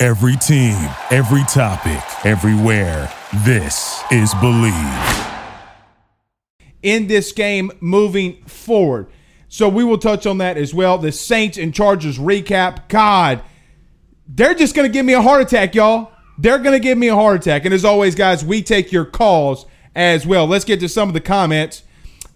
Every team, every topic, everywhere. This is Believe. in this game moving forward. So we will touch on that as well. The Saints and Chargers recap. God, they're just going to give me a heart attack, y'all. They're going to give me a heart attack. And as always, guys, we take your calls as well. Let's get to some of the comments.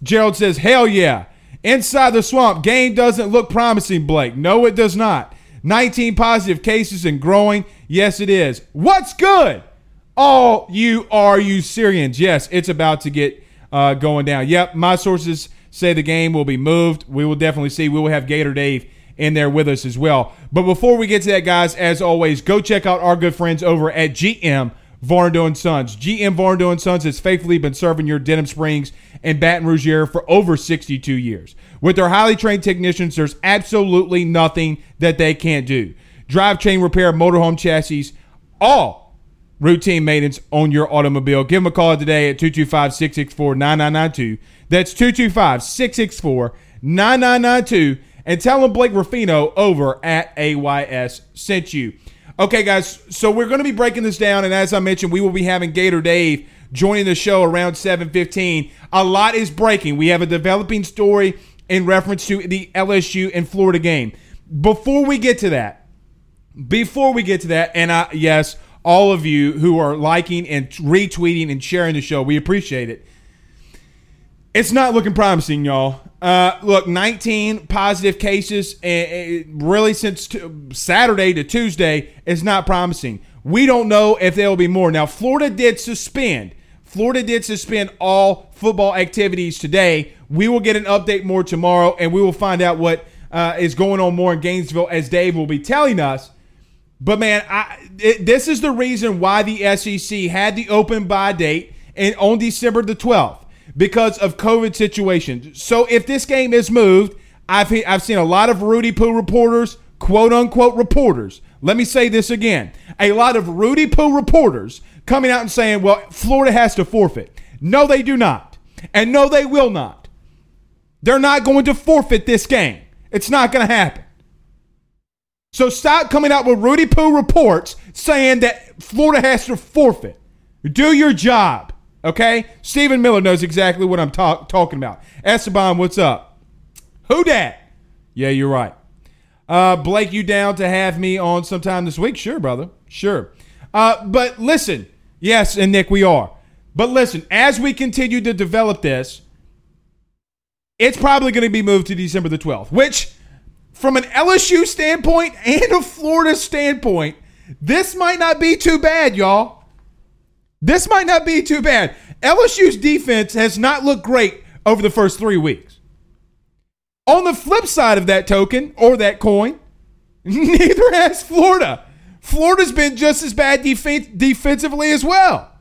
Gerald says, Hell yeah. Inside the swamp, game doesn't look promising, Blake. No, it does not. 19 positive cases and growing. Yes, it is. What's good? All you are you Syrians. Yes, it's about to get uh, going down. Yep, my sources say the game will be moved. We will definitely see. We will have Gator Dave in there with us as well. But before we get to that, guys, as always, go check out our good friends over at GM Varndo and Sons. GM Varndo and Sons has faithfully been serving your Denham Springs and Baton Rouge area for over 62 years. With their highly trained technicians, there's absolutely nothing that they can't do. Drive chain repair, motorhome chassis, all routine maintenance on your automobile. Give them a call today at 225 664 9992. That's 225 664 9992. And tell them Blake Ruffino over at AYS sent you. Okay, guys, so we're going to be breaking this down. And as I mentioned, we will be having Gator Dave joining the show around 7.15. A lot is breaking. We have a developing story in reference to the LSU and Florida game. Before we get to that, before we get to that, and I, yes, all of you who are liking and retweeting and sharing the show, we appreciate it. It's not looking promising, y'all. Uh, look, 19 positive cases, really since t- Saturday to Tuesday, is not promising. We don't know if there will be more. Now, Florida did suspend. Florida did suspend all football activities today. We will get an update more tomorrow, and we will find out what uh, is going on more in Gainesville, as Dave will be telling us. But man, I, it, this is the reason why the SEC had the open bye date and on December the 12th because of COVID situation. So if this game is moved, I've I've seen a lot of Rudy Poo reporters, quote unquote reporters. Let me say this again: a lot of Rudy Poo reporters coming out and saying, "Well, Florida has to forfeit." No, they do not, and no, they will not. They're not going to forfeit this game. It's not going to happen. So stop coming out with Rudy Poo reports saying that Florida has to forfeit. Do your job, okay? Stephen Miller knows exactly what I'm talk- talking about. Esteban, what's up? Who dat? Yeah, you're right. Uh, Blake, you down to have me on sometime this week? Sure, brother. Sure. Uh, but listen, yes, and Nick, we are. But listen, as we continue to develop this, it's probably going to be moved to December the 12th, which, from an LSU standpoint and a Florida standpoint, this might not be too bad, y'all. This might not be too bad. LSU's defense has not looked great over the first three weeks. On the flip side of that token or that coin, neither has Florida. Florida's been just as bad def- defensively as well.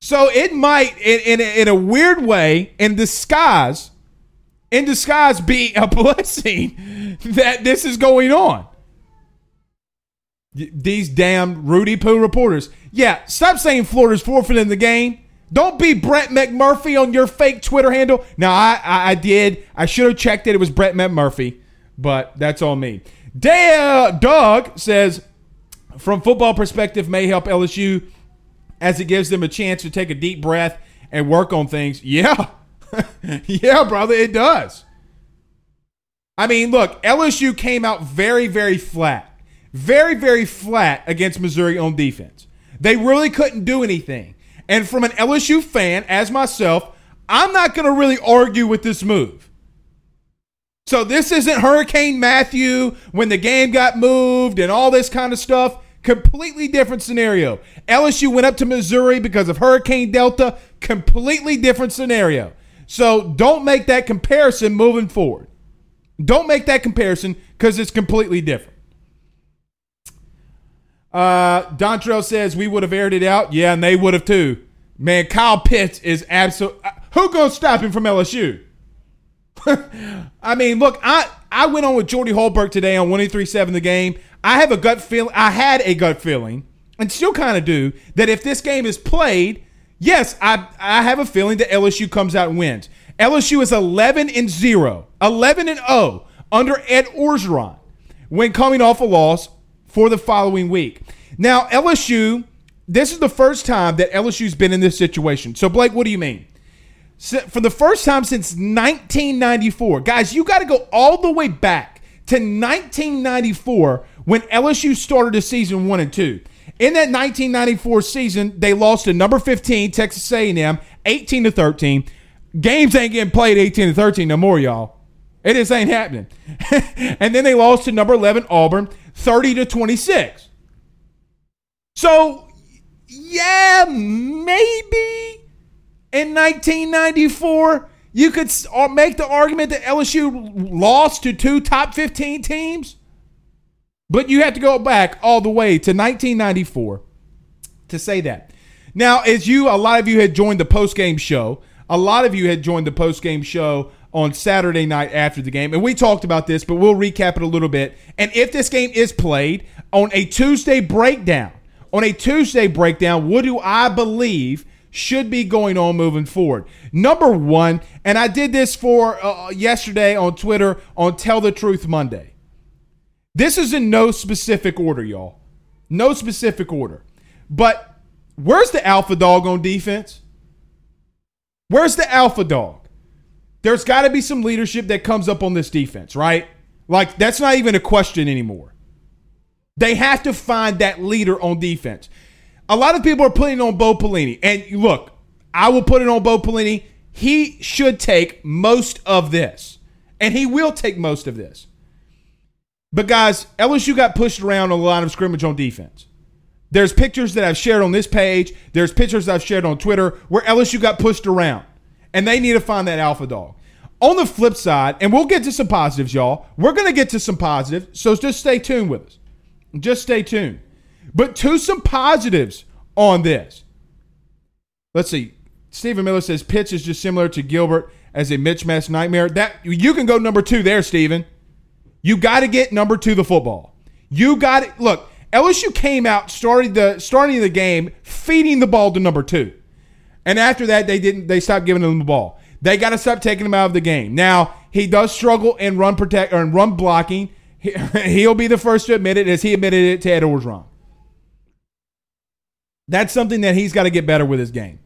So it might, in, in, in a weird way, in disguise, in disguise, be a blessing that this is going on. These damn Rudy Poo reporters. Yeah, stop saying Florida's forfeiting the game. Don't be Brett McMurphy on your fake Twitter handle. Now, I, I, I did. I should have checked it. It was Brett McMurphy, but that's all me. Da- Doug says, from football perspective, may help LSU as it gives them a chance to take a deep breath and work on things. Yeah. yeah, brother, it does. I mean, look, LSU came out very, very flat. Very, very flat against Missouri on defense. They really couldn't do anything. And from an LSU fan, as myself, I'm not going to really argue with this move. So this isn't Hurricane Matthew when the game got moved and all this kind of stuff. Completely different scenario. LSU went up to Missouri because of Hurricane Delta. Completely different scenario. So don't make that comparison moving forward. Don't make that comparison because it's completely different. Uh, Dontrell says we would have aired it out. Yeah, and they would have too. Man, Kyle Pitts is absolute. uh, Who gonna stop him from LSU? I mean, look, I I went on with Jordy Holberg today on 183.7 the game. I have a gut feeling. I had a gut feeling, and still kind of do, that if this game is played, yes, I I have a feeling that LSU comes out and wins. LSU is 11 and 0, 11 and 0 under Ed Orgeron when coming off a loss for the following week. Now, LSU, this is the first time that LSU's been in this situation. So, Blake, what do you mean? For the first time since 1994, guys, you got to go all the way back to 1994 when LSU started the season one and two. In that 1994 season, they lost to number 15 Texas A&M, 18 to 13. Games ain't getting played 18 to 13 no more, y'all. It just ain't happening. and then they lost to number 11 Auburn, 30 to 26. So, yeah, maybe in 1994 you could uh, make the argument that LSU lost to two top 15 teams. But you have to go back all the way to 1994 to say that. Now, as you, a lot of you had joined the post game show. A lot of you had joined the post game show on Saturday night after the game, and we talked about this, but we'll recap it a little bit. And if this game is played on a Tuesday breakdown, on a Tuesday breakdown, what do I believe should be going on moving forward? Number one, and I did this for uh, yesterday on Twitter on Tell the Truth Monday. This is in no specific order, y'all. No specific order. But where's the alpha dog on defense? Where's the alpha dog? There's got to be some leadership that comes up on this defense, right? Like, that's not even a question anymore. They have to find that leader on defense. A lot of people are putting on Bo Pelini. And look, I will put it on Bo Pelini. He should take most of this. And he will take most of this. But guys, LSU got pushed around on a line of scrimmage on defense. There's pictures that I've shared on this page. There's pictures I've shared on Twitter where LSU got pushed around. And they need to find that alpha dog. On the flip side, and we'll get to some positives, y'all. We're going to get to some positives, so just stay tuned with us. Just stay tuned. But to some positives on this. Let's see. Stephen Miller says Pitts is just similar to Gilbert as a mismatch nightmare. That you can go number two there, Stephen. You got to get number two the football. You got it. Look, LSU came out started the starting the game feeding the ball to number two, and after that they didn't. They stopped giving them the ball. They got to stop taking him out of the game. Now he does struggle in run protect or in run blocking. He, he'll be the first to admit it, as he admitted it to Ed Orgeron. That's something that he's got to get better with his game.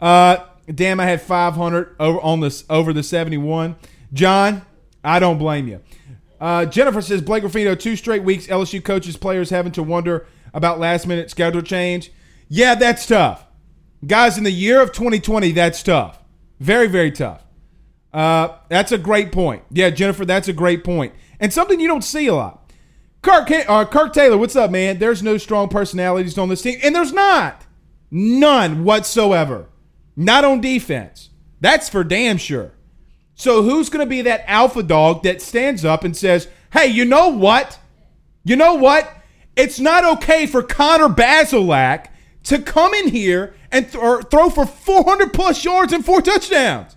Uh, damn, I had 500 over on this over the 71. John, I don't blame you. Uh, Jennifer says Blake Ruffino, two straight weeks, LSU coaches, players having to wonder about last minute schedule change. Yeah, that's tough. Guys, in the year of 2020, that's tough. Very, very tough. Uh, that's a great point. Yeah, Jennifer, that's a great point. And something you don't see a lot. Kirk, uh, Kirk Taylor, what's up, man? There's no strong personalities on this team. And there's not. None whatsoever. Not on defense. That's for damn sure. So who's going to be that alpha dog that stands up and says, hey, you know what? You know what? It's not okay for Connor Bazelak to come in here and th- or throw for 400 plus yards and four touchdowns.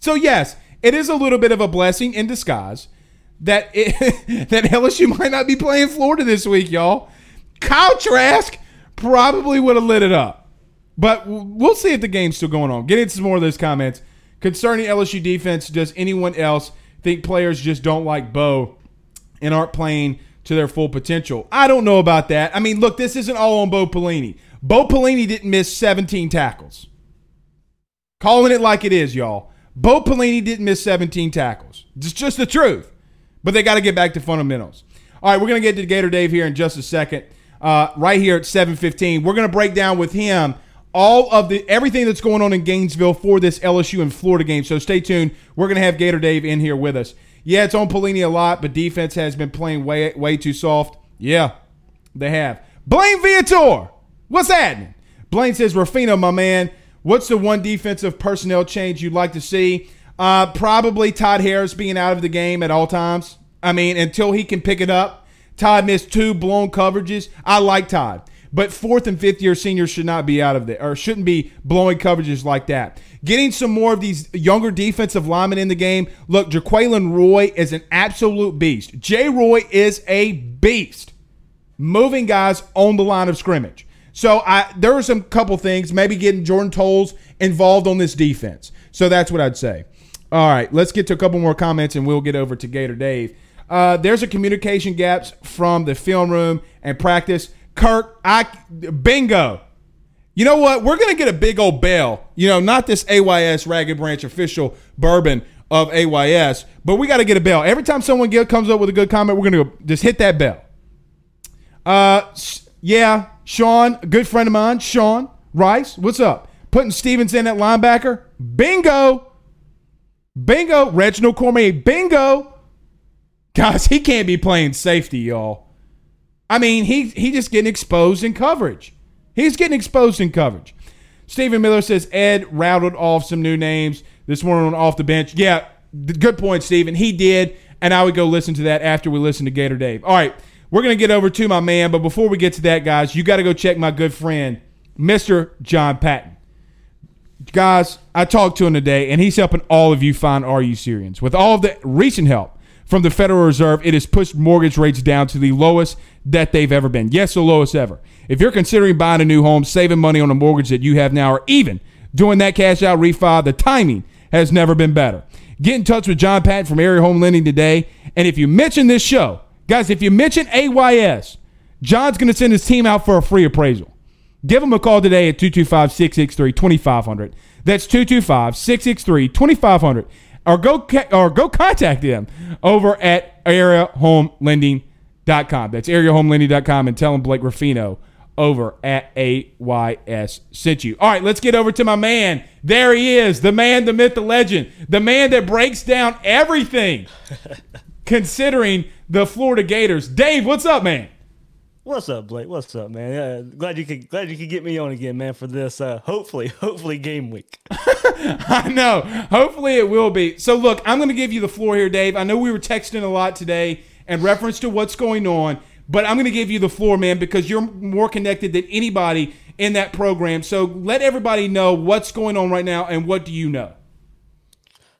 So yes, it is a little bit of a blessing in disguise that it, that LSU might not be playing Florida this week, y'all. Kyle Trask probably would have lit it up, but we'll see if the game's still going on. Get into some more of those comments concerning LSU defense. Does anyone else think players just don't like Bo and aren't playing to their full potential? I don't know about that. I mean, look, this isn't all on Bo Pelini. Bo Pelini didn't miss 17 tackles. Calling it like it is, y'all. Bo Pelini didn't miss 17 tackles. It's just the truth. But they got to get back to fundamentals. All right, we're going to get to Gator Dave here in just a second. Uh, right here at 7:15, we're going to break down with him all of the everything that's going on in Gainesville for this LSU and Florida game. So stay tuned. We're going to have Gator Dave in here with us. Yeah, it's on Pelini a lot, but defense has been playing way way too soft. Yeah, they have. Blaine Viator, what's happening? Blaine says, Rafino, my man, what's the one defensive personnel change you'd like to see? Uh, probably Todd Harris being out of the game at all times. I mean, until he can pick it up. Todd missed two blown coverages. I like Todd. But fourth and fifth year seniors should not be out of there or shouldn't be blowing coverages like that. Getting some more of these younger defensive linemen in the game. Look, Jaquelin Roy is an absolute beast. J. Roy is a beast. Moving guys on the line of scrimmage. So I there are some couple things, maybe getting Jordan Toles involved on this defense. So that's what I'd say. All right, let's get to a couple more comments and we'll get over to Gator Dave. Uh, there's a communication gaps from the film room and practice. Kirk, I bingo. You know what? We're gonna get a big old bell. You know, not this AYS Ragged Branch official bourbon of AYS, but we got to get a bell every time someone get, comes up with a good comment. We're gonna go, just hit that bell. Uh, yeah, Sean, a good friend of mine, Sean Rice. What's up? Putting Stevens in at linebacker. Bingo. Bingo. Reginald Cormier. Bingo. Guys, he can't be playing safety, y'all. I mean, he he just getting exposed in coverage. He's getting exposed in coverage. Stephen Miller says Ed rattled off some new names this morning off the bench. Yeah, good point, Stephen. He did, and I would go listen to that after we listen to Gator Dave. All right, we're gonna get over to my man, but before we get to that, guys, you got to go check my good friend, Mister John Patton. Guys, I talked to him today, and he's helping all of you find RU Syrians with all the recent help from the Federal Reserve, it has pushed mortgage rates down to the lowest that they've ever been. Yes, the lowest ever. If you're considering buying a new home, saving money on a mortgage that you have now, or even doing that cash out refi, the timing has never been better. Get in touch with John Patton from Area Home Lending today. And if you mention this show, guys, if you mention AYS, John's going to send his team out for a free appraisal. Give him a call today at 225 663 2500. That's 225 663 2500 or go or go contact them over at areahomelending.com. That's areahomelending.com and tell them Blake Ruffino over at AYS sent you. All right, let's get over to my man. There he is, the man, the myth, the legend, the man that breaks down everything considering the Florida Gators. Dave, what's up, man? What's up, Blake? What's up, man? Yeah, glad you could glad you could get me on again, man, for this uh hopefully, hopefully game week. I know. Hopefully it will be. So look, I'm gonna give you the floor here, Dave. I know we were texting a lot today in reference to what's going on, but I'm gonna give you the floor, man, because you're more connected than anybody in that program. So let everybody know what's going on right now and what do you know?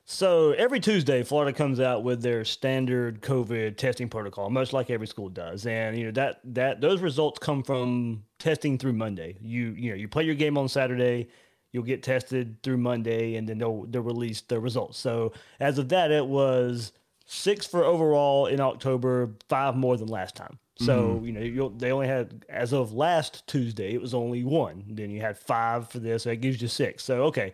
So every Tuesday, Florida comes out with their standard COVID testing protocol, much like every school does, and you know that that those results come from testing through Monday. You you know you play your game on Saturday, you'll get tested through Monday, and then they'll they'll release the results. So as of that, it was six for overall in October, five more than last time. So mm-hmm. you know they only had as of last Tuesday, it was only one. Then you had five for this, so that gives you six. So okay,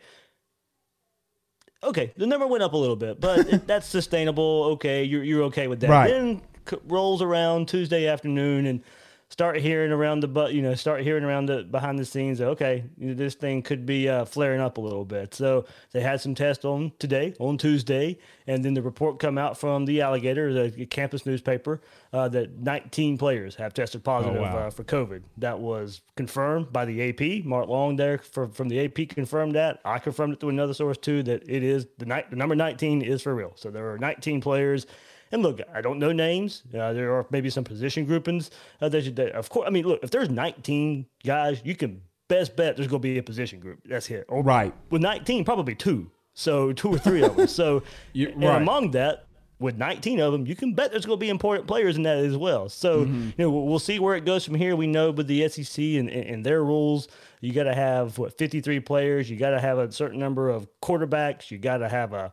okay, the number went up a little bit, but that's sustainable. Okay, you're you're okay with that. Right. Then c- rolls around Tuesday afternoon and start hearing around the but you know start hearing around the behind the scenes okay this thing could be uh, flaring up a little bit. So they had some tests on today on tuesday and then the report come out from the alligator the campus newspaper uh, that 19 players have tested positive oh, wow. uh, for covid. That was confirmed by the ap mark long there for, from the ap confirmed that. I confirmed it through another source too that it is the, night the number 19 is for real. So there are 19 players and look, I don't know names. Uh, there are maybe some position groupings uh, that, you, that, of course, I mean, look, if there's 19 guys, you can best bet there's going to be a position group. That's it. Or, right. With 19, probably two. So two or three of them. So you, and right. among that, with 19 of them, you can bet there's going to be important players in that as well. So, mm-hmm. you know, we'll see where it goes from here. We know with the SEC and, and their rules, you got to have what 53 players. You got to have a certain number of quarterbacks. You got to have a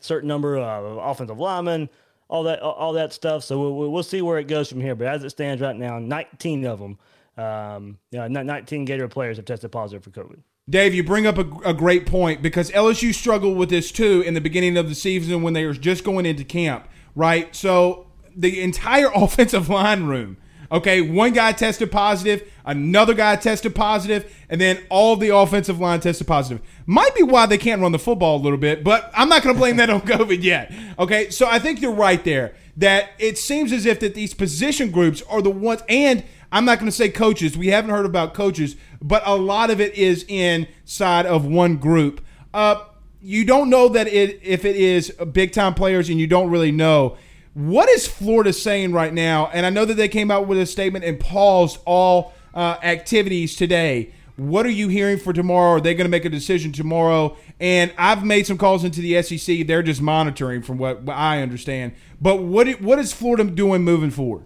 certain number of offensive linemen, all that all that stuff. So we'll, we'll see where it goes from here. But as it stands right now, 19 of them, um, you know, 19 Gator players have tested positive for COVID. Dave, you bring up a, a, great point because LSU struggled with this too in the beginning of the season when they were just going into camp, right? So the entire offensive line room Okay, one guy tested positive, another guy tested positive, and then all the offensive line tested positive. Might be why they can't run the football a little bit, but I'm not going to blame that on COVID yet. Okay, so I think you're right there that it seems as if that these position groups are the ones, and I'm not going to say coaches. We haven't heard about coaches, but a lot of it is inside of one group. Uh, you don't know that it if it is big time players, and you don't really know What is Florida saying right now? And I know that they came out with a statement and paused all uh, activities today. What are you hearing for tomorrow? Are they going to make a decision tomorrow? And I've made some calls into the SEC. They're just monitoring, from what, I understand. But what what is Florida doing moving forward?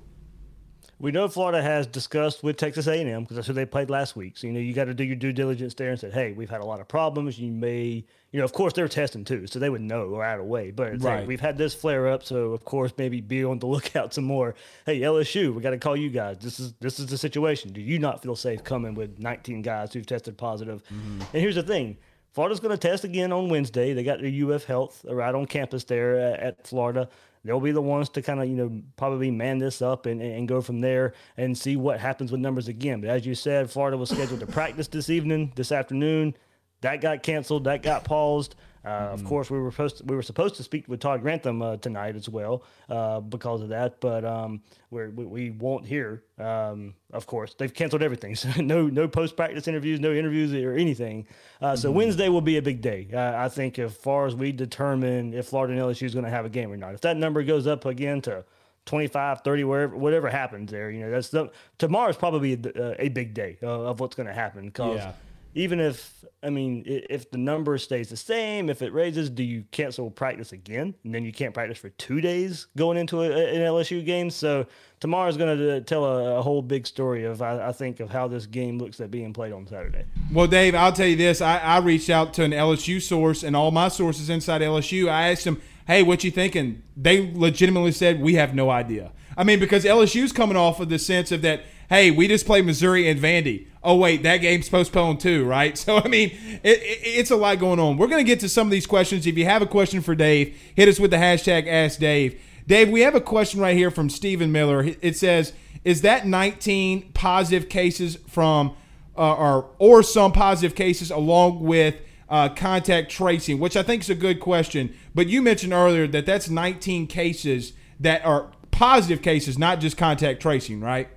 We know Florida has discussed with Texas A&M because that's who they played last week. So you know you got to do your due diligence there and said, hey, we've had a lot of problems. You may, you know, of course they're testing too, so they would know right away. But it's like, we've had this flare up, so of course maybe be on the lookout some more. Hey, LSU, we got to call you guys. This is this is the situation. Do you not feel safe coming with 19 guys who've tested positive? Mm-hmm. And here's the thing. Florida's going to test again on Wednesday. They got their UF Health right on campus there at, at Florida. They'll be the ones to kind of, you know, probably man this up and, and go from there and see what happens with numbers again. But as you said, Florida was scheduled to practice this evening, this afternoon. That got canceled. That got paused. Uh, Of course, we were supposed to, we were supposed to speak with Todd Grantham uh, tonight as well uh, because of that, but um, we're, we we won't hear. Um, of course, they've canceled everything. So no no post practice interviews, no interviews or anything. Uh, so Wednesday will be a big day. Uh, I think as far as we determine if Florida and LSU is going to have a game or not. If that number goes up again to 25, 30, wherever, whatever happens there, you know, that's the, tomorrow's probably a, a big day of what's going to happen because Yeah. Even if I mean if the number stays the same, if it raises, do you cancel practice again? And then you can't practice for two days going into a, an LSU game. So tomorrow's going to uh, tell a, a whole big story of I, I think of how this game looks at being played on Saturday. Well, Dave, I'll tell you this. I, I reached out to an LSU source, and all my sources inside LSU, I asked them, hey, what you thinking? They legitimately said, we have no idea. I mean, because LSU's coming off of the sense of that, hey, we just played Missouri and Vandy. Oh, wait, that game's postponed too, right? So, I mean, it, it, it's a lot going on. We're going to get to some of these questions. If you have a question for Dave, hit us with the hashtag Ask Dave. Dave, we have a question right here from Stephen Miller. It says, is that 19 positive cases from uh, or or some positive cases along with uh, contact tracing, which I think is a good question. But you mentioned earlier that that's 19 cases that are positive cases, not just contact tracing, right?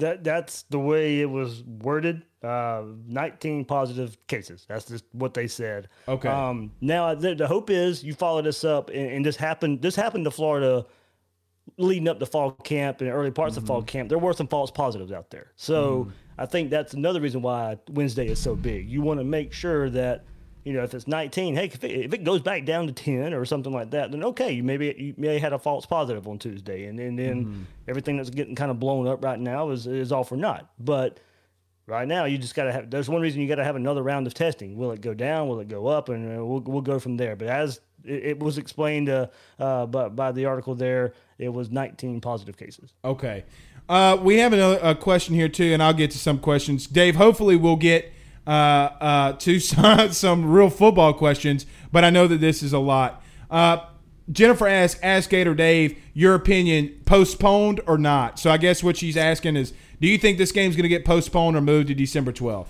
That that's the way it was worded. Uh, 19 positive cases. That's just what they said. Okay. Um, now the, the hope is you follow this up, and, and this happened. This happened to Florida leading up to fall camp and early parts of fall camp. There were some false positives out there. So I think that's another reason why Wednesday is so big. You want to make sure that. You know, if it's 19, hey, if it, if it goes back down to 10 or something like that, then okay, you maybe you may have had a false positive on Tuesday, and, and then everything that's getting kind of blown up right now is is all for naught. But Right now, you just got to have. There's one reason you got to have another round of testing. Will it go down? Will it go up? And uh, we'll we'll go from there. But as it, it was explained uh, uh, by, by the article there, it was 19 positive cases. Okay. Uh, we have another a question here too, and I'll get to some questions. Dave, hopefully we'll get uh, uh, to some, some real football questions, but I know that this is a lot. Uh, Jennifer asked, ask Gator Dave, your opinion, postponed or not? So I guess what she's asking is, do you think this game's going to get postponed or moved to December 12th?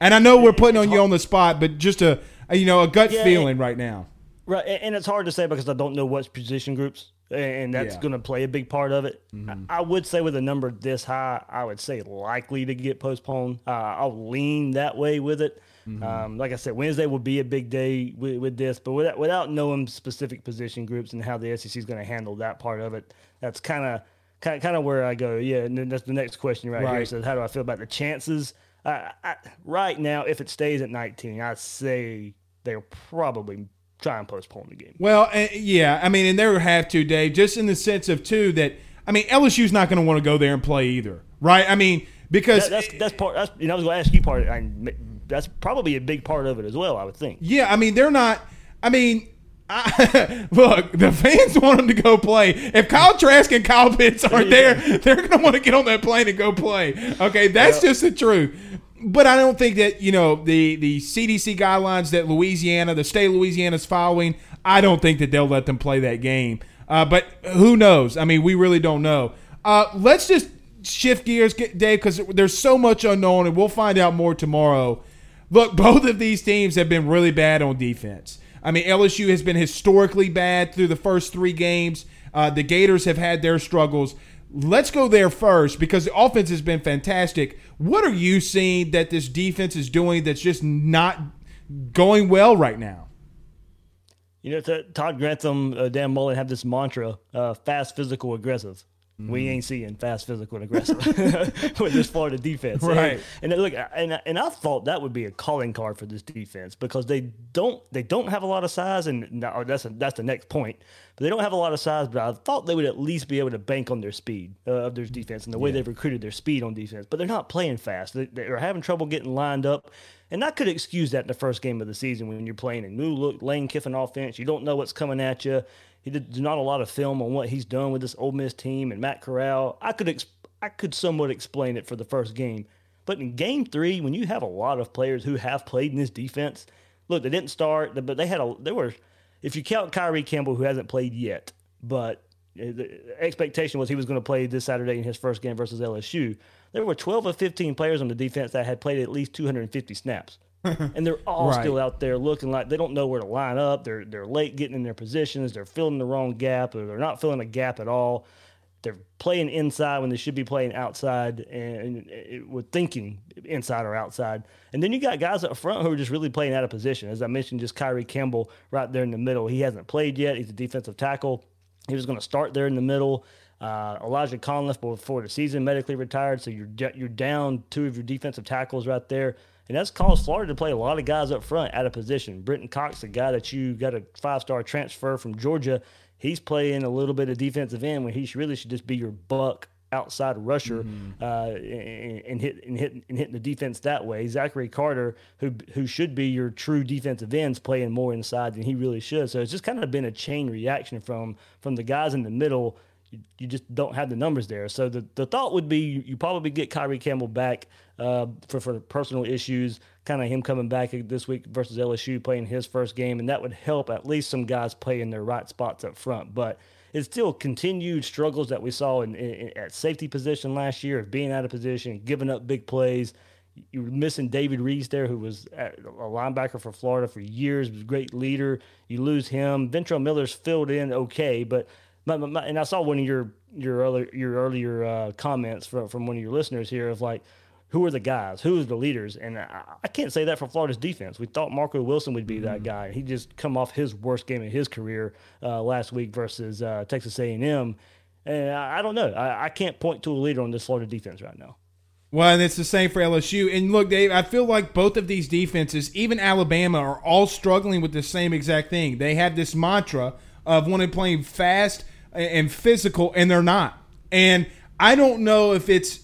And I know we're putting on you on the spot, but just a, a you know a gut Yeah, feeling right now. Right, and, and it's hard to say because I don't know what position groups, and that's Yeah. Mm-hmm. going to play a big part of it. I, I would say with a number this high, I would say likely to get postponed. Uh, I'll lean that way with it. Mm-hmm. Um, like I said, Wednesday will be a big day with, with this, but without, without knowing specific position groups and how the SEC is going to handle that part of it, that's kind of kind kind of where I go. Yeah, and then that's the next question right, here. Right. Says, how do I feel about the chances? Uh, I, right now, if it stays at 19, I'd say they'll probably try and postpone the game. Well, uh, yeah, I mean, and they have to, Dave, just in the sense of too that I mean, LSU's not going to want to go there and play either, right? I mean, because That, that's that's part. That's, you know, I was going to ask you part. I, that's probably a big part of it as well. I would think. yeah, I mean, they're not. I mean. I, look, the fans want them to go play. If Kyle Trask and Kyle Pitts aren't there, they're going to want to get on that plane and go play. Okay, that's just the truth. But I don't think that you know the the CDC guidelines that Louisiana, the state of Louisiana is following. I don't think that they'll let them play that game. Uh, but who knows? I mean, we really don't know. Uh, let's just shift gears, Dave, because there's so much unknown, and we'll find out more tomorrow. Look, both of these teams have been really bad on defense. I mean, LSU has been historically bad through the first three games. Uh, the Gators have had their struggles. Let's go there first because the offense has been fantastic. What are you seeing that this defense is doing that's just not going well right now? You know, Todd Grantham, uh, Dan Mullen have this mantra: uh, fast, physical, aggressive. We ain't seeing fast, physical, and aggressive with this Florida defense. Right. And, look, and and I thought that would be a calling card for this defense because they don't they don't have a lot of size, and no, that's a, that's the next point. But they don't have a lot of size, but I thought they would at least be able to bank on their speed uh, of their defense and the way they've recruited their speed on defense. But they're not playing fast. They, they're having trouble getting lined up. And I could excuse that in the first game of the season when you're playing a new look Lane Kiffin offense. You don't know what's coming at you. He did not a lot of film on what he's done with this Ole Miss team and Matt Corral. I could ex- I could somewhat explain it for the first game, but in game three, when you have a lot of players who have played in this defense, look, they didn't start, but they had a they were, if you count Kyree Campbell who hasn't played yet, but uh, the expectation was he was going to play this Saturday in his first game versus LSU. There were 12 or 15 players on the defense that had played at least 250 snaps. and they're all Right. still out there looking like they don't know where to line up. They're they're late getting in their positions. They're filling the wrong gap, or they're not filling a gap at all. They're playing inside when they should be playing outside, and, and with thinking inside or outside. And then you got guys up front who are just really playing out of position. As I mentioned, just Kyree Campbell right there in the middle. He hasn't played yet. He's a defensive tackle. He was going to start there in the middle. Uh, Elijah Conliffe before the season medically retired, so you're you're down two of your defensive tackles right there, and that's caused Florida to play a lot of guys up front out of position. Brenton Cox, the guy that you got a five star transfer from Georgia, he's playing a little bit of defensive end when he really should just be your buck outside rusher uh, and, and hit and hit and hitting the defense that way. Zachary Carter, who who should be your true defensive ends, playing more inside than he really should. So it's just kind of been a chain reaction from from the guys in the middle. You, just don't have the numbers there. So the, the thought would be you, probably get Kyree Campbell back uh, for for personal issues, kind of him coming back this week versus LSU playing his first game, and that would help at least some guys play in their right spots up front. But it's still continued struggles that we saw in, in, at safety position last year of being out of position, giving up big plays. You were missing David Reese there, who was a linebacker for Florida for years, great leader. You lose him. Ventrell Miller's filled in okay, but my, my, and I saw one of your your earlier your earlier uh, comments from from one of your listeners here of like, who are the guys? Who is the leaders? And I, I can't say that for Florida's defense. We thought Marco Wilson would be that guy. He just come off his worst game of his career uh, last week versus uh, Texas A&M. And I, I don't know. I, I can't point to a leader on this Florida defense right now. Well, and it's the same for LSU. And look, Dave, I feel like both of these defenses, even Alabama, are all struggling with the same exact thing. They have this mantra of wanting playing fast and physical, and they're not. And I don't know if it's,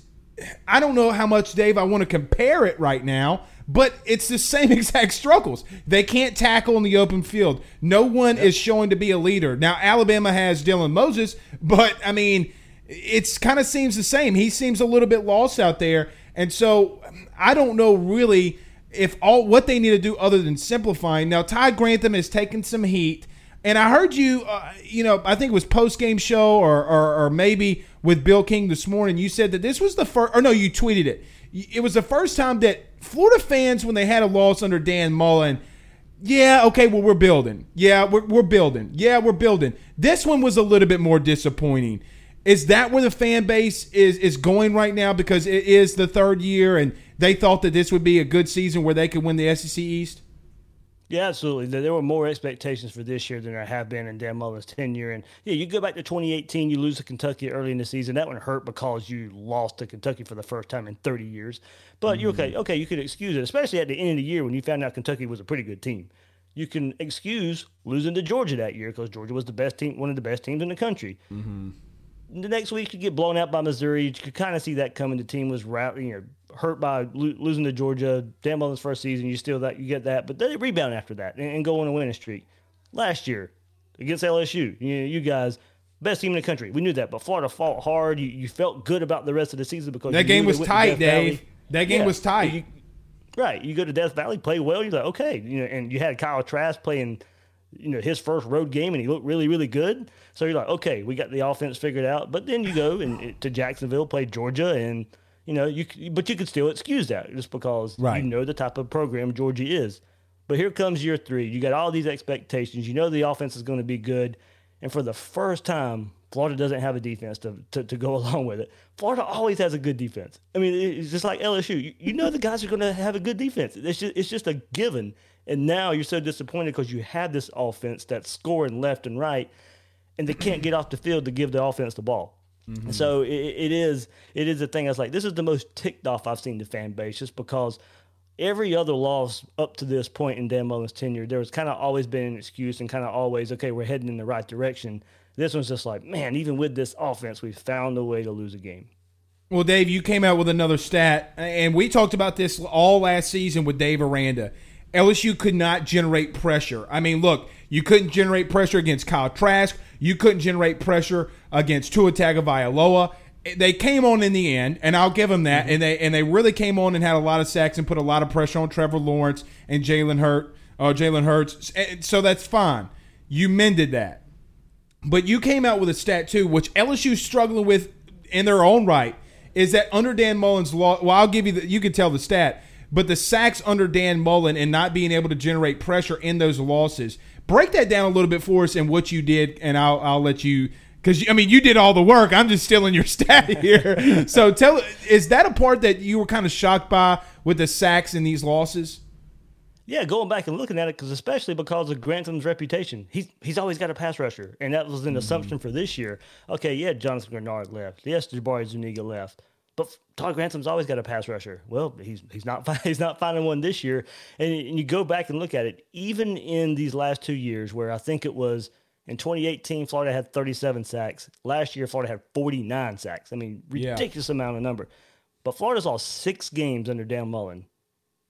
I don't know how much, Dave, I want to compare it right now. But it's the same exact struggles. They can't tackle in the open field. No one is showing to be a leader. Now Alabama has Dylan Moses, but I mean, it's kind of seems the same. He seems a little bit lost out there, and so I don't know really if all what they need to do other than simplifying. Now Ty Grantham has taken some heat, and I heard you, uh, you know, I think it was post game show or, or or maybe with Bill King this morning. You said that this was the first, or no, you tweeted it. It was the first time that Florida fans, when they had a loss under Dan Mullen. Yeah, okay, well, we're building. Yeah, we're, we're building. Yeah, we're building. This one was a little bit more disappointing. Is that where the fan base is is going right now? Because it is the third year, and they thought that this would be a good season where they could win the SEC East. Yeah, absolutely. There were more expectations for this year than there have been in Dan Mullen's tenure. And yeah, you go back to 2018, you lose to Kentucky early in the season. That one hurt because you lost to Kentucky for the first time in 30 years. But you're okay. Mm-hmm. Okay, you could excuse it, especially at the end of the year when you found out Kentucky was a pretty good team. You can excuse losing to Georgia that year because Georgia was the best team, one of the best teams in the country. Mm-hmm. The next week you get blown out by Missouri. You could kind of see that coming. The team was ra- you know hurt by lo- losing to Georgia. Dan Mullen's first season, you still that you get that, but then they rebound after that and, and go on a winning streak. Last year against LSU, you know, you guys best team in the country. We knew that, but Florida fought hard. You, you felt good about the rest of the season because That game was tight, Dave. Valley. That game was tight. You- right. You go to Death Valley, play well. You're like, okay, you know, and you had Kyle Trask playing, you know, his first road game, and he looked really, really good. So you're like, okay, we got the offense figured out. But then you go and to Jacksonville, play Georgia, and you know, you but you could still excuse that just because Right. you know the type of program Georgia is. But here comes year three. You got all these expectations. You know the offense is going to be good, and for the first time, Florida doesn't have a defense to, to, to go along with it. Florida always has a good defense. I mean, it's just like LSU. You, you know the guys are going to have a good defense. It's just, it's just a given. And now you're so disappointed because you had this offense that's scoring left and right, and they can't get off the field to give the offense the ball. Mm-hmm. So it, it is it is a thing. I was like, this is the most ticked off I've seen the fan base, just because every other loss up to this point in Dan Mullen's tenure, there was kind of always been an excuse and kind of always, okay, we're heading in the right direction. This one's just like, man, even with this offense, we found a way to lose a game. Well, Dave, you came out with another stat, and we talked about this all last season with Dave Aranda. LSU could not generate pressure. I mean, look, you couldn't generate pressure against Kyle Trask. You couldn't generate pressure against Tua Tagovailoa. They came on in the end, and I'll give them that. Mm-hmm. And they and they really came on and had a lot of sacks and put a lot of pressure on Trevor Lawrence and Jalen Hurt, uh, Jalen Hurts. So that's fine. You mended that, but you came out with a stat too, which LSU's struggling with in their own right. Is that under Dan Mullen's law? Well, I'll give you the. You can tell the stat but the sacks under Dan Mullen and not being able to generate pressure in those losses. Break that down a little bit for us and what you did, and I'll I'll let you because I mean you did all the work. I'm just stealing your stat here. so tell is that a part that you were kind of shocked by with the sacks and these losses? Yeah, going back and looking at it, because especially because of Grantham's reputation, he's he's always got a pass rusher, and that was an mm-hmm. assumption for this year. Okay, yeah, Jonathan Greenard left. Yes, Jabari Zuniga left. But Todd Grantham's always got a pass rusher. Well, he's he's not he's not finding one this year. And, and you go back and look at it, even in these last two years, where I think it was in 2018, Florida had 37 sacks. Last year, Florida had 49 sacks. I mean, ridiculous yeah. amount of number. But Florida's lost six games under Dan Mullen.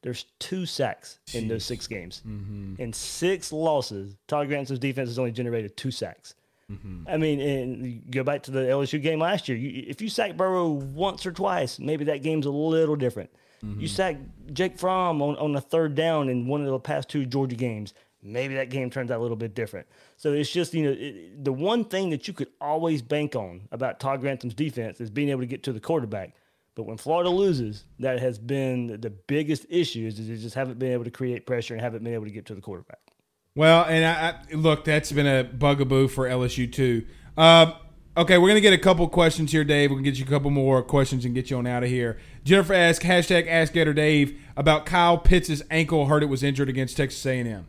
There's two sacks Jeez. in those six games. Mm-hmm. In six losses, Todd Grantham's defense has only generated two sacks. Mm-hmm. I mean, and go back to the LSU game last year. You, if you sack Burrow once or twice, maybe that game's a little different. Mm-hmm. You sack Jake Fromm on, on the third down in one of the past two Georgia games, maybe that game turns out a little bit different. So it's just, you know, it, the one thing that you could always bank on about Todd Grantham's defense is being able to get to the quarterback. But when Florida loses, that has been the biggest issue is they just haven't been able to create pressure and haven't been able to get to the quarterback. Well, and I, I, look, that's been a bugaboo for LSU too. Um, okay, we're gonna get a couple questions here, Dave. We can get you a couple more questions and get you on out of here. Jennifer asked hashtag Ask Gator Dave about Kyle Pitts' ankle. Heard it was injured against Texas A&M.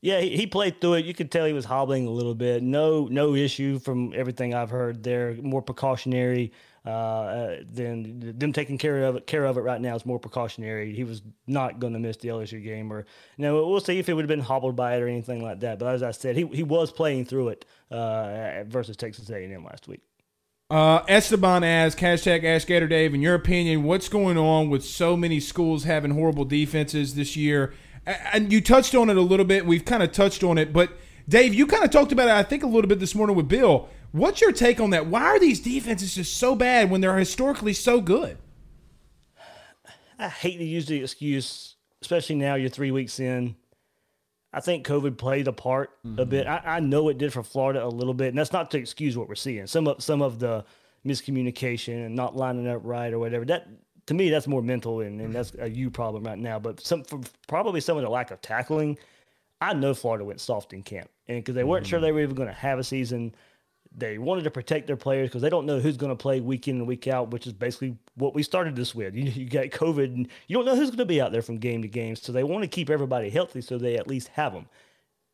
Yeah, he, he played through it. You could tell he was hobbling a little bit. No, no issue from everything I've heard. There, more precautionary uh, then them taking care of it care of it right now is more precautionary. He was not going to miss the LSU game, or you know, we'll see if he would have been hobbled by it or anything like that. But as I said, he he was playing through it uh, versus Texas A&M last week. Uh, Esteban asks, hashtag Ask Gator Dave, in your opinion, what's going on with so many schools having horrible defenses this year? And you touched on it a little bit. We've kind of touched on it, but Dave, you kind of talked about it, I think, a little bit this morning with Bill. What's your take on that? Why are these defenses just so bad when they're historically so good? I hate to use the excuse, especially now you're three weeks in. I think COVID played a part mm-hmm. a bit. I, I, know it did for Florida a little bit, and that's not to excuse what we're seeing. Some of some of the miscommunication and not lining up right or whatever. That to me, that's more mental, and, and that's a you problem right now. But some probably some of the lack of tackling. I know Florida went soft in camp, and because they weren't mm-hmm. sure they were even going to have a season they wanted to protect their players because they don't know who's going to play week in and week out, which is basically what we started this with. You, you got COVID, and you don't know who's going to be out there from game to game. So they want to keep everybody healthy so they at least have them.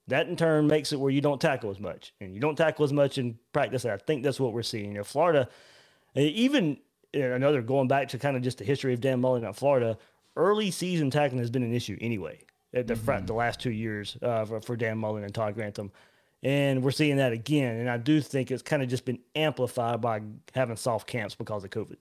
That in turn makes it where you don't tackle as much, and you don't tackle as much in practice. I think that's what we're seeing. You know, Florida, eh, even another going back to kind of just the history of Dan Mullen at Florida, early season tackling has been an issue anyway. At the mm-hmm. the last two years uh, for, for Dan Mullen and Todd Grantham. And we're seeing that again. And I do think it's kind of just been amplified by having soft camps because of COVID.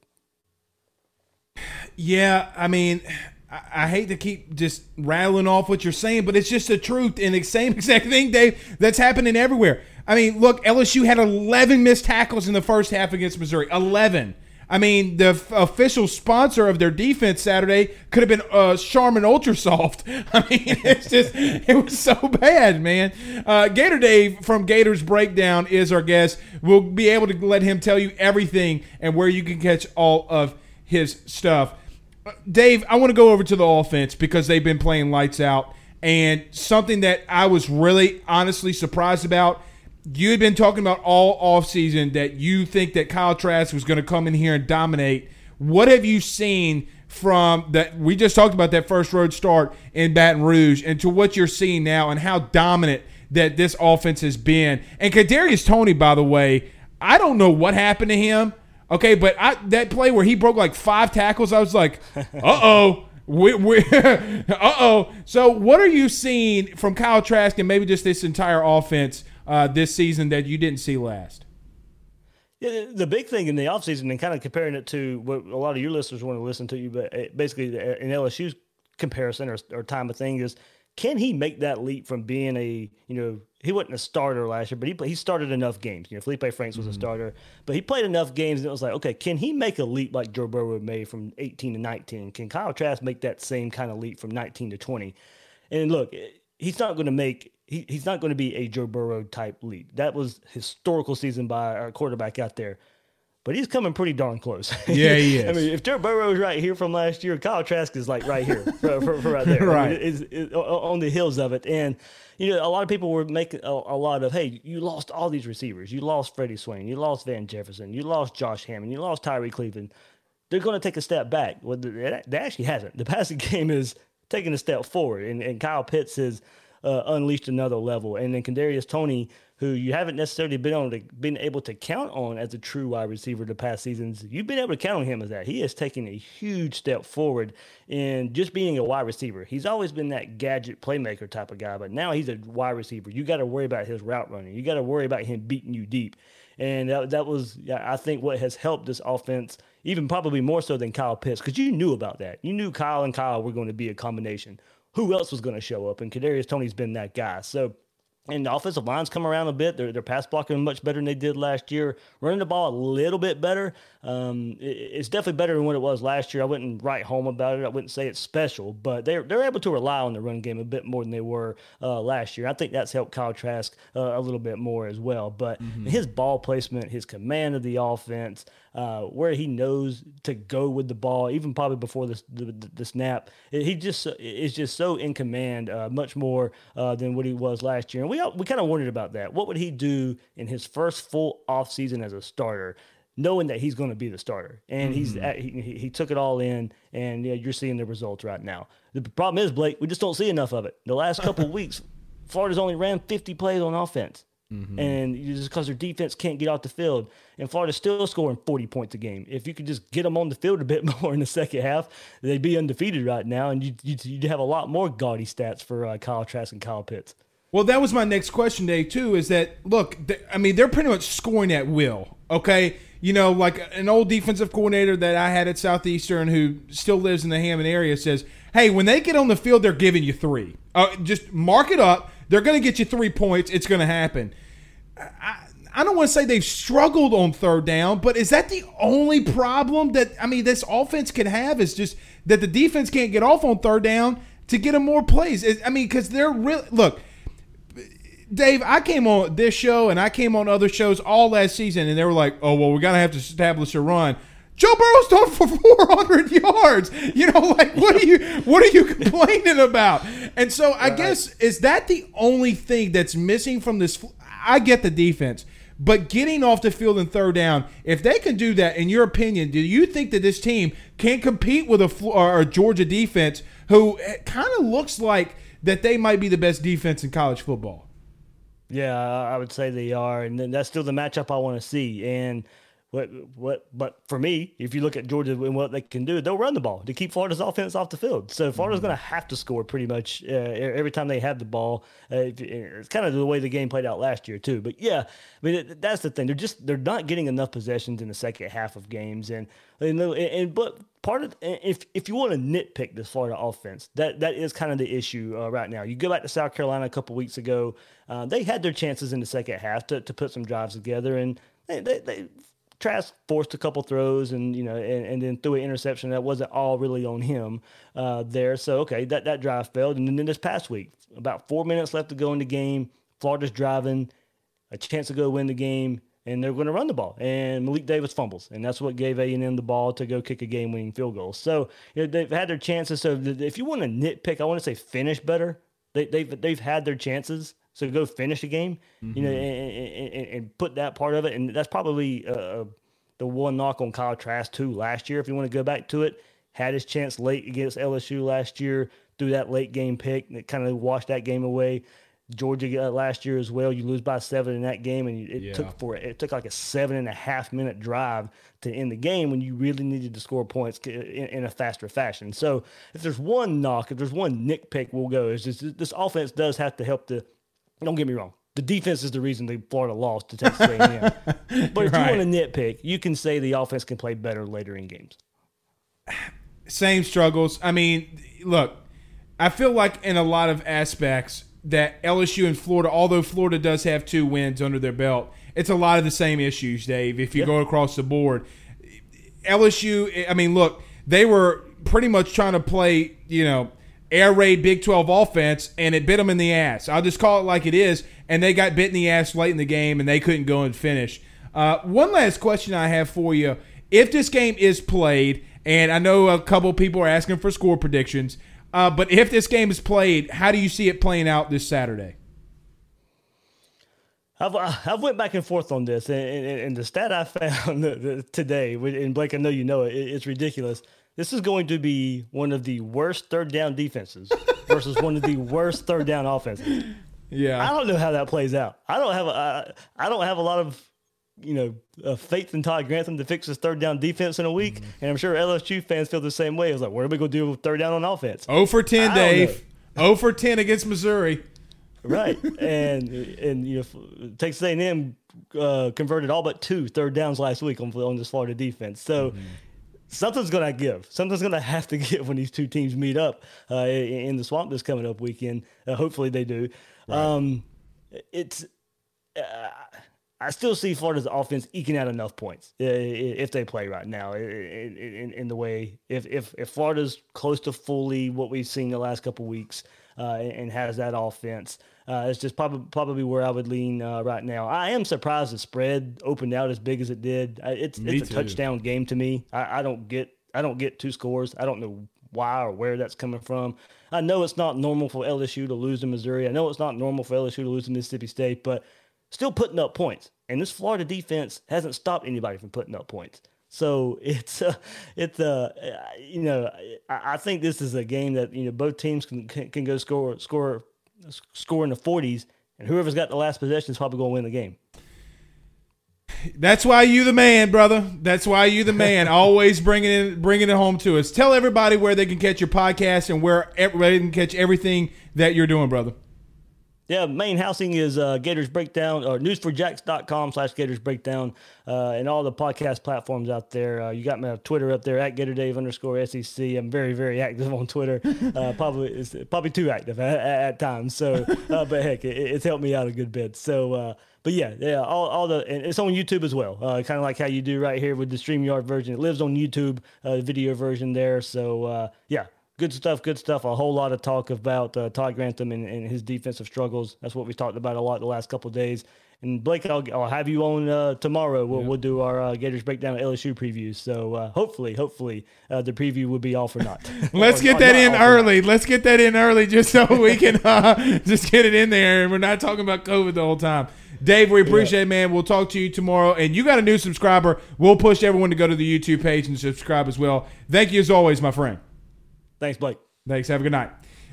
Yeah, I mean, I, hate to keep just rattling off what you're saying, but it's just the truth. And the same exact thing, Dave, that's happening everywhere. I mean, look, LSU had 11 missed tackles in the first half against Missouri. 11. I mean, the f- official sponsor of their defense Saturday could have been uh, Charmin Ultra Soft. I mean, it's just it was so bad, man. Uh, Gator Dave from Gators Breakdown is our guest. We'll be able to let him tell you everything and where you can catch all of his stuff. Uh, Dave, I want to go over to the offense because they've been playing lights out. And something that I was really honestly surprised about you had been talking about all offseason that you think that Kyle Trask was going to come in here and dominate. What have you seen from that we just talked about that first road start in Baton Rouge and to what you're seeing now and how dominant that this offense has been. And Kadarius Toney, by the way, I don't know what happened to him. Okay, but I, that play where he broke like five tackles, I was like, uh oh. We, we, uh oh. So, what are you seeing from Kyle Trask and maybe just this entire offense uh, this season that you didn't see last? Yeah, the big thing in the offseason and kind of comparing it to what a lot of your listeners want to listen to you, but uh, basically in LSU's comparison or, or time of thing is can he make that leap from being a you know he wasn't a starter last year, but he he started enough games. You know, Felipe Franks was mm-hmm. a starter, but he played enough games and it was like, okay, can he make a leap like Joe Burrow made from 18 to 19? Can Kyle Trask make that same kind of leap from 19 to 20? And look, he's not going to make he, he's not going to be a Joe Burrow type lead. That was historical season by our quarterback out there but he's coming pretty darn close. Yeah, he is. I mean, if Joe Burrow is right here from last year, Kyle Trask is like right here, for, for, for right there, right, I mean, on the hills of it. And you know, a lot of people were making a, a, lot of, hey, you lost all these receivers, you lost Freddie Swain, you lost Van Jefferson, you lost Josh Hammond, you lost Tyrie Cleveland. They're going to take a step back. Well, they actually hasn't. The passing game is taking a step forward, and, and Kyle Pitts has uh, unleashed another level, and then Kadarius Toney, who you haven't necessarily been able to been able to count on as a true wide receiver the past seasons. You've been able to count on him as that. He has taken a huge step forward in just being a wide receiver. He's always been that gadget playmaker type of guy, but now he's a wide receiver. You got to worry about his route running. You got to worry about him beating you deep. And that, that was, I think, what has helped this offense, even probably more so than Kyle Pitts, because you knew about that. You knew Kyle and Kyle were going to be a combination. Who else was going to show up? And Kadarius Toney's been that guy. So and the offensive lines come around a bit. They're, they're pass blocking much better than they did last year. Running the ball a little bit better. Um, it, it's definitely better than what it was last year. I wouldn't write home about it. I wouldn't say it's special, but they're they're able to rely on the run game a bit more than they were uh, last year. I think that's helped Kyle Trask uh, a little bit more as well. But mm-hmm. his ball placement, his command of the offense, uh, where he knows to go with the ball, even probably before the, the, the snap. He just is just so in command, uh, much more uh, than what he was last year. And we we kind of wondered about that. What would he do in his first full off season as a starter? Knowing that he's going to be the starter, and mm-hmm. he's at, he, he took it all in, and yeah, you're seeing the results right now. The problem is, Blake, we just don't see enough of it. The last couple weeks, Florida's only ran 50 plays on offense. Mm-hmm. And just because their defense can't get off the field, and Florida's still scoring 40 points a game. If you could just get them on the field a bit more in the second half, they'd be undefeated right now, and you'd, you'd, you'd have a lot more gaudy stats for uh, Kyle Trask and Kyle Pitts. Well, that was my next question, Dave. Too is that look? I mean, they're pretty much scoring at will. Okay, you know, like an old defensive coordinator that I had at Southeastern who still lives in the Hammond area says, "Hey, when they get on the field, they're giving you three. Uh, just mark it up." They're going to get you three points. It's going to happen. I, I don't want to say they've struggled on third down, but is that the only problem that I mean this offense can have? Is just that the defense can't get off on third down to get them more plays. I mean, because they're really look. Dave, I came on this show and I came on other shows all last season, and they were like, "Oh well, we're gonna have to establish a run." Joe Burrow's thrown for 400 yards. You know, like what are you what are you complaining about? And so I right. guess is that the only thing that's missing from this? I get the defense, but getting off the field and third down, if they can do that, in your opinion, do you think that this team can compete with a, or a Georgia defense who eh, kind of looks like that they might be the best defense in college football? Yeah, I would say they are, and that's still the matchup I want to see. And what what but for me, if you look at Georgia and what they can do, they'll run the ball to keep Florida's offense off the field. So Florida's mm-hmm. going to have to score pretty much uh, every time they have the ball. Uh, it's kind of the way the game played out last year too. But yeah, I mean that's the thing. They're just they're not getting enough possessions in the second half of games, and and, and but part of if if you want to nitpick this Florida offense, that that is kind of the issue uh, right now. You go back to South Carolina a couple weeks ago, uh, they had their chances in the second half to, to put some drives together, and they, they, they Trask forced a couple throws and you know and, and then threw an interception that wasn't all really on him uh, there. So okay, that that drive failed. And then this past week, about four minutes left to go in the game, Florida's driving, a chance to go win the game, and they're going to run the ball. And Malik Davis fumbles, and that's what gave A and M the ball to go kick a game-winning field goal. So you know, they've had their chances. So if you want to nitpick, I want to say finish better. They, they've they've had their chances. So go finish a game, mm-hmm. you know, mm-hmm. and, and, and, put that part of it. And that's probably uh, uh, the one knock on Kyle Trask too last year. If you want to go back to it, had his chance late against LSU last year through that late game pick that kind of washed that game away. Georgia last year as well. You lose by seven in that game, and it Yeah. took for it took like a seven and a half minute drive to end the game when you really needed to score points in, in a faster fashion. So if there's one knock, if there's one nitpick, we'll go is just this offense does have to help the. Don't get me wrong. The defense is the reason the Florida lost to Texas A&M. but if Right. you want to nitpick, you can say the offense can play better later in games. same struggles. I mean, look, I feel like in a lot of aspects that LSU and Florida, although Florida does have two wins under their belt, it's a lot of the same issues, Dave. If you go across the board, LSU, I mean, look, they were pretty much trying to play, you know, air raid Big 12 offense, and it bit them in the ass. I'll just call it like it is. And they got bit in the ass late in the game, and they couldn't go and finish. Uh, one last question I have for you. If this game is played, and I know a couple people are asking for score predictions, uh, but if this game is played, how do you see it playing out this Saturday? I've I've went back and forth on this, and, and, and the stat I found today, and Blake, I know you know it, it's ridiculous. This is going to be one of the worst third down defenses versus one of the worst third down offenses. Yeah, I don't know how that plays out. I don't have a I, I don't have a lot of you know uh, faith in Todd Grantham to fix his third down defense in a week, and I'm sure LSU fans feel the same way. It's like, what are we going to do with third down on offense? 0 for 10, I Dave. 0 for 10 against Missouri. right and and you know texas a&m uh, converted all but two third downs last week on, on this florida defense so something's gonna give. Something's gonna have to give when these two teams meet up uh, in, the swamp this coming up weekend. Uh, hopefully they do. Um, it's uh, I still see Florida's offense eking out enough points uh, if they play right now. In, in, in the way if, if if Florida's close to fully what we've seen the last couple weeks and has that offense, uh, it's just probably probably where I would lean uh, right now. I am surprised the spread opened out as big as it did. It's Me it's a too. touchdown game to me. I, I don't get I don't get two scores. I don't know why or where that's coming from. I know it's not normal for LSU to lose to Missouri. I know it's not normal for LSU to lose to Mississippi State, but still putting up points. And this Florida defense hasn't stopped anybody from putting up points. So it's uh, it's uh, you know I, I think this is a game that you know both teams can can, can go score score score in the forties, and whoever's got the last possession is probably going to win the game. That's why you the man, brother. That's why you the man. Always bringing it bringing it home to us. Tell everybody where they can catch your podcast and where everybody can catch everything that you're doing, brother. Yeah, main housing is uh, Gators Breakdown or news4jax.com slash Gators Breakdown uh, and all the podcast platforms out there. Uh, you got my Twitter up there at GatorDave underscore SEC. I'm very, very active on Twitter. Uh, probably it's probably too active at, at, at times. So, uh, but heck, it, it's helped me out a good bit. So, uh, but yeah, yeah, all, all the and it's on YouTube as well. Uh, kind of like how you do right here with the StreamYard version. It lives on YouTube, uh, video version there. So uh, yeah, good stuff, good stuff. A whole lot of talk about uh, Todd Grantham and, and his defensive struggles. That's what we talked about a lot the last couple of days. And Blake, I'll, I'll have you on uh, tomorrow. We'll, we'll do our uh, Gators breakdown LSU previews. So uh, hopefully, hopefully, uh, the preview will be all for not. Let's Or- get that in all for naught. early. Let's get that in early just so we can uh, just get it in there and we're not talking about COVID the whole time. Dave, we appreciate it, man. We'll talk to you tomorrow. And you got a new subscriber. We'll push everyone to go to the YouTube page and subscribe as well. Thank you as always, my friend. Thanks, Blake. Thanks. Have a good night.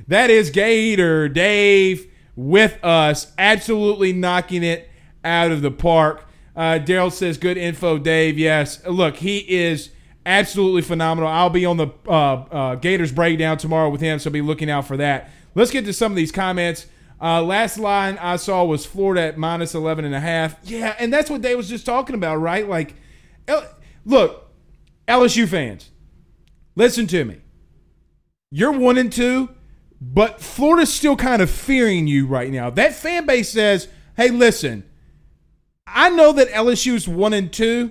That is Gator Dave with us, absolutely knocking it out of the park. Uh, Daryl says, "Good info, Dave." Yes, look, he is absolutely phenomenal. I'll be on the uh, uh, Gators breakdown tomorrow with him, so be looking out for that. Let's get to some of these comments. Uh, last line I saw was Florida at minus 11 and a half. Yeah, and that's what Dave was just talking about, right? Like, L- look, LSU fans, listen to me. You're one and two, but Florida's still kind of fearing you right now. That fan base says, hey, listen, I know that LSU's one and two,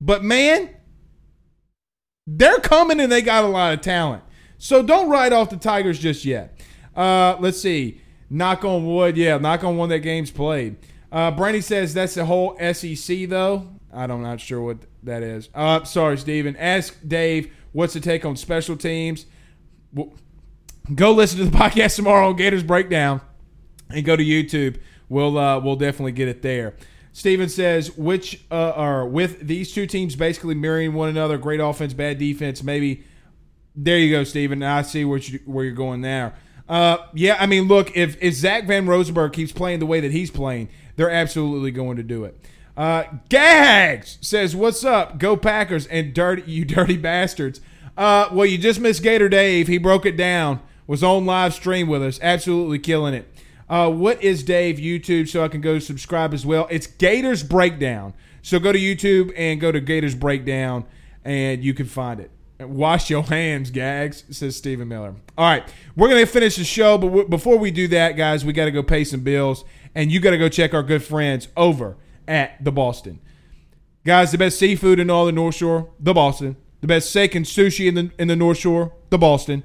but man, they're coming and they got a lot of talent. So don't write off the Tigers just yet. Uh, let's see. Knock on wood. Yeah, knock on one that game's played. Uh, Brandy says that's the whole SEC, though. I don't, not sure what that is. Uh, sorry, Steven. Ask Dave what's the take on special teams. Well, go listen to the podcast tomorrow on Gators Breakdown and go to YouTube. We'll uh, we'll definitely get it there. Steven says, which uh, are with these two teams basically mirroring one another, great offense, bad defense, maybe. There you go, Steven. I see where, you, where you're going there. Uh, yeah, I mean, look, if, if Zach Von Rosenberg keeps playing the way that he's playing, they're absolutely going to do it. Uh, Gags says, "What's up? Go Packers and dirty you dirty bastards." Uh, well, you just missed Gator Dave. He broke it down. Was on live stream with us. Absolutely killing it. Uh, what is Dave YouTube so I can go subscribe as well? It's Gators Breakdown. So go to YouTube and go to Gators Breakdown, and you can find it. Wash your hands, gags, says Stephen Miller. All right, we're going to finish the show, but w- before we do that, guys, we got to go pay some bills, and you got to go check our good friends over at the Boston. Guys, the best seafood in all the North Shore, the Boston. The best steak and sushi in the in the North Shore, the Boston.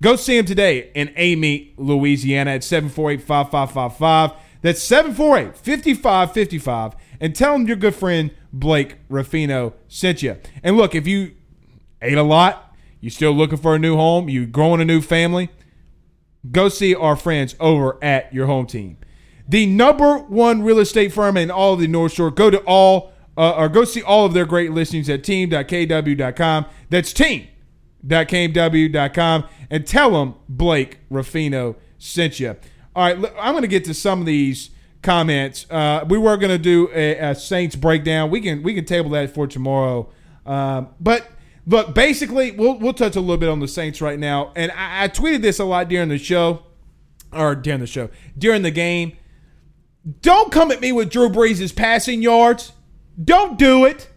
Go see him today in Amite, Louisiana at 748-5555. That's 748-5555. And tell him your good friend Blake Ruffino sent you. And look, if you ate a lot, you still looking for a new home, you growing a new family, go see our friends over at your home team. The number one real estate firm in all of the North Shore. Go to all uh, or go see all of their great listings at team.kw.com. That's team.kw.com and tell them Blake Ruffino sent you. All right, I'm going to get to some of these comments. Uh, we were going to do a, a, Saints breakdown. We can we can table that for tomorrow. Um, but look, basically, we'll we'll touch a little bit on the Saints right now. And I, I tweeted this a lot during the show, or during the show, during the game. Don't come at me with Drew Brees' passing yards. Don't do it.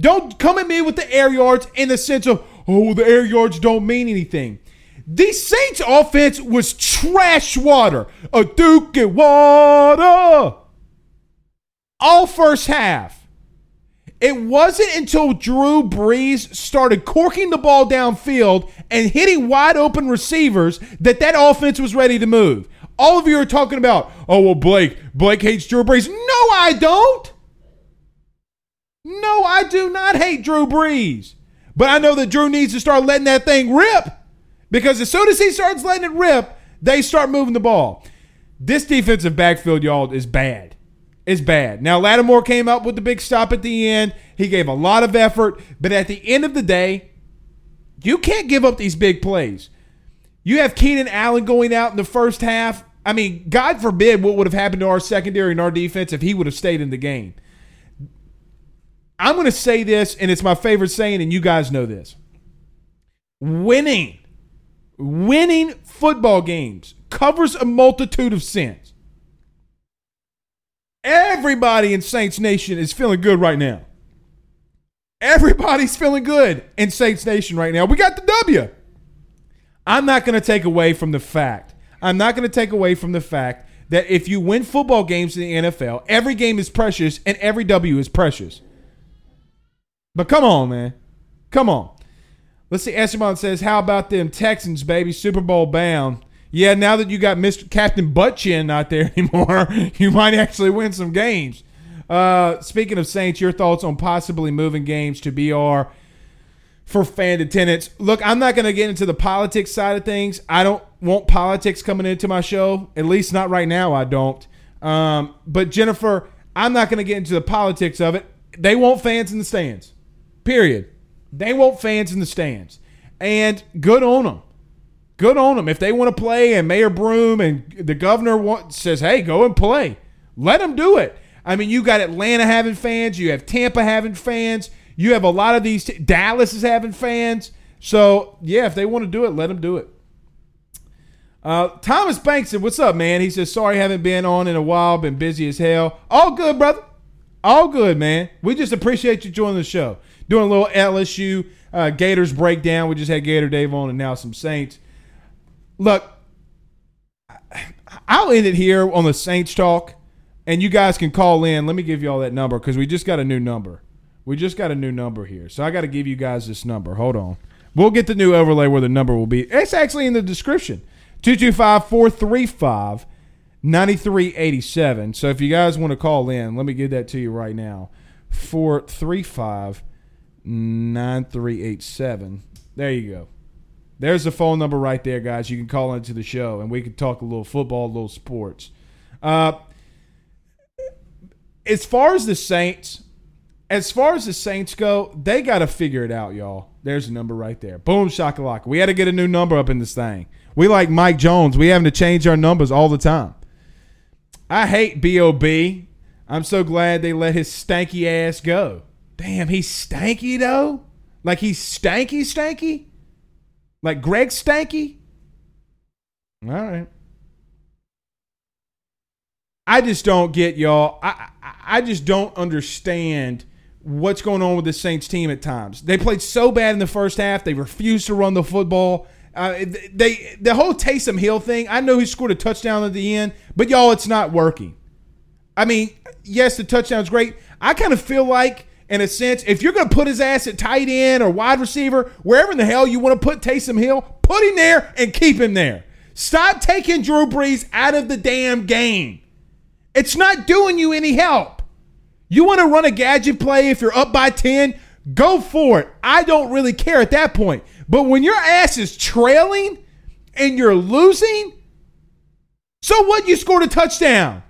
Don't come at me with the air yards in the sense of, oh, the air yards don't mean anything. The Saints offense was trash water. A Duke and water. All first half. It wasn't until Drew Brees started corking the ball downfield and hitting wide open receivers that that offense was ready to move. All of you are talking about, oh, well, Blake, Blake hates Drew Brees. No, I don't. No, I do not hate Drew Brees. But I know that Drew needs to start letting that thing rip because as soon as he starts letting it rip, they start moving the ball. This defensive backfield, y'all, is bad. It's bad. Now, Lattimore came up with the big stop at the end. He gave a lot of effort, but at the end of the day, you can't give up these big plays. You have Keenan Allen going out in the first half. I mean, God forbid what would have happened to our secondary and our defense if he would have stayed in the game. I'm going to say this, and it's my favorite saying, and you guys know this. Winning, winning football games covers a multitude of sins. Everybody in Saints Nation is feeling good right now. Everybody's feeling good in Saints Nation right now. We got the W. I'm not going to take away from the fact. I'm not going to take away from the fact that if you win football games in the NFL, every game is precious and every W is precious. But come on, man. Come on. Let's see. Esteban says, How about them Texans, baby? Super Bowl bound. Yeah, now that you got Mr. Captain Buttchin not there anymore, you might actually win some games. Uh, speaking of Saints, your thoughts on possibly moving games to BR for fan attendance? Look, I'm not going to get into the politics side of things. I don't want politics coming into my show. At least not right now. I don't. Um, but Jennifer, I'm not going to get into the politics of it. They want fans in the stands. Period. They want fans in the stands. And good on them. Good on them. If they want to play and Mayor Broome and the governor want, says, hey, go and play, let them do it. I mean, you got Atlanta having fans. You have Tampa having fans. You have a lot of these. T- Dallas is having fans. So, yeah, if they want to do it, let them do it. Uh, Thomas Banks said, What's up, man? He says, Sorry, haven't been on in a while. Been busy as hell. All good, brother. All good, man. We just appreciate you joining the show doing a little LSU uh, Gators breakdown. We just had Gator Dave on and now some Saints. Look, I'll end it here on the Saints talk, and you guys can call in. Let me give you all that number because we just got a new number. We just got a new number here. So I got to give you guys this number. Hold on. We'll get the new overlay where the number will be. It's actually in the description 225 435 9387. So if you guys want to call in, let me give that to you right now 435 9387. There you go. There's the phone number right there, guys. You can call into the show and we can talk a little football, a little sports. Uh, as far as the Saints, as far as the Saints go, they got to figure it out, y'all. There's a number right there. Boom, shakalaka. We had to get a new number up in this thing. We like Mike Jones. We having to change our numbers all the time. I hate Bob. I'm so glad they let his stanky ass go. Damn, he's stanky though. Like he's stanky, stanky. Like Greg Stanky. All right. I just don't get y'all. I, I I just don't understand what's going on with the Saints team at times. They played so bad in the first half. They refused to run the football. Uh, they the whole Taysom Hill thing. I know he scored a touchdown at the end, but y'all, it's not working. I mean, yes, the touchdown's great. I kind of feel like, in a sense, if you're going to put his ass at tight end or wide receiver, wherever in the hell you want to put Taysom Hill, put him there and keep him there. Stop taking Drew Brees out of the damn game. It's not doing you any help. You want to run a gadget play if you're up by 10? Go for it. I don't really care at that point. But when your ass is trailing and you're losing, so what? You scored a touchdown.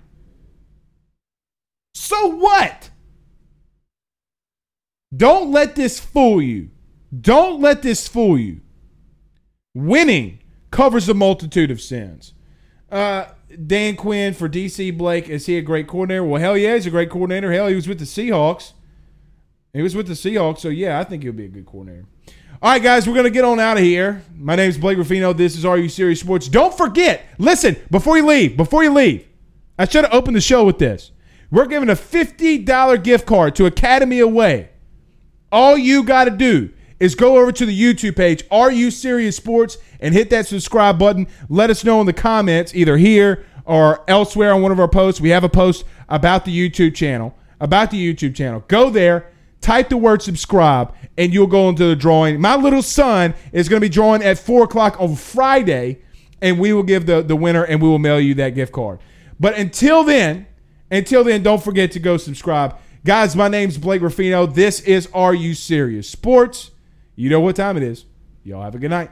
So what? Don't let this fool you. Don't let this fool you. Winning covers a multitude of sins. Uh, Dan Quinn for DC Blake. Is he a great coordinator? Well, hell yeah, he's a great coordinator. Hell, he was with the Seahawks. He was with the Seahawks, so yeah, I think he'll be a good coordinator. All right, guys, we're going to get on out of here. My name is Blake Ruffino. This is Are You Serious Sports. Don't forget, listen, before you leave, before you leave, I should have opened the show with this. We're giving a $50 gift card to Academy Away. All you got to do is go over to the YouTube page, Are You Serious Sports, and hit that subscribe button. Let us know in the comments, either here or elsewhere on one of our posts. We have a post about the YouTube channel. About the YouTube channel. Go there, type the word subscribe, and you'll go into the drawing. My little son is going to be drawing at 4 o'clock on Friday, and we will give the, the winner and we will mail you that gift card. But until then, until then, don't forget to go subscribe. Guys, my name's Blake Ruffino. This is Are You Serious Sports. You know what time it is. Y'all have a good night.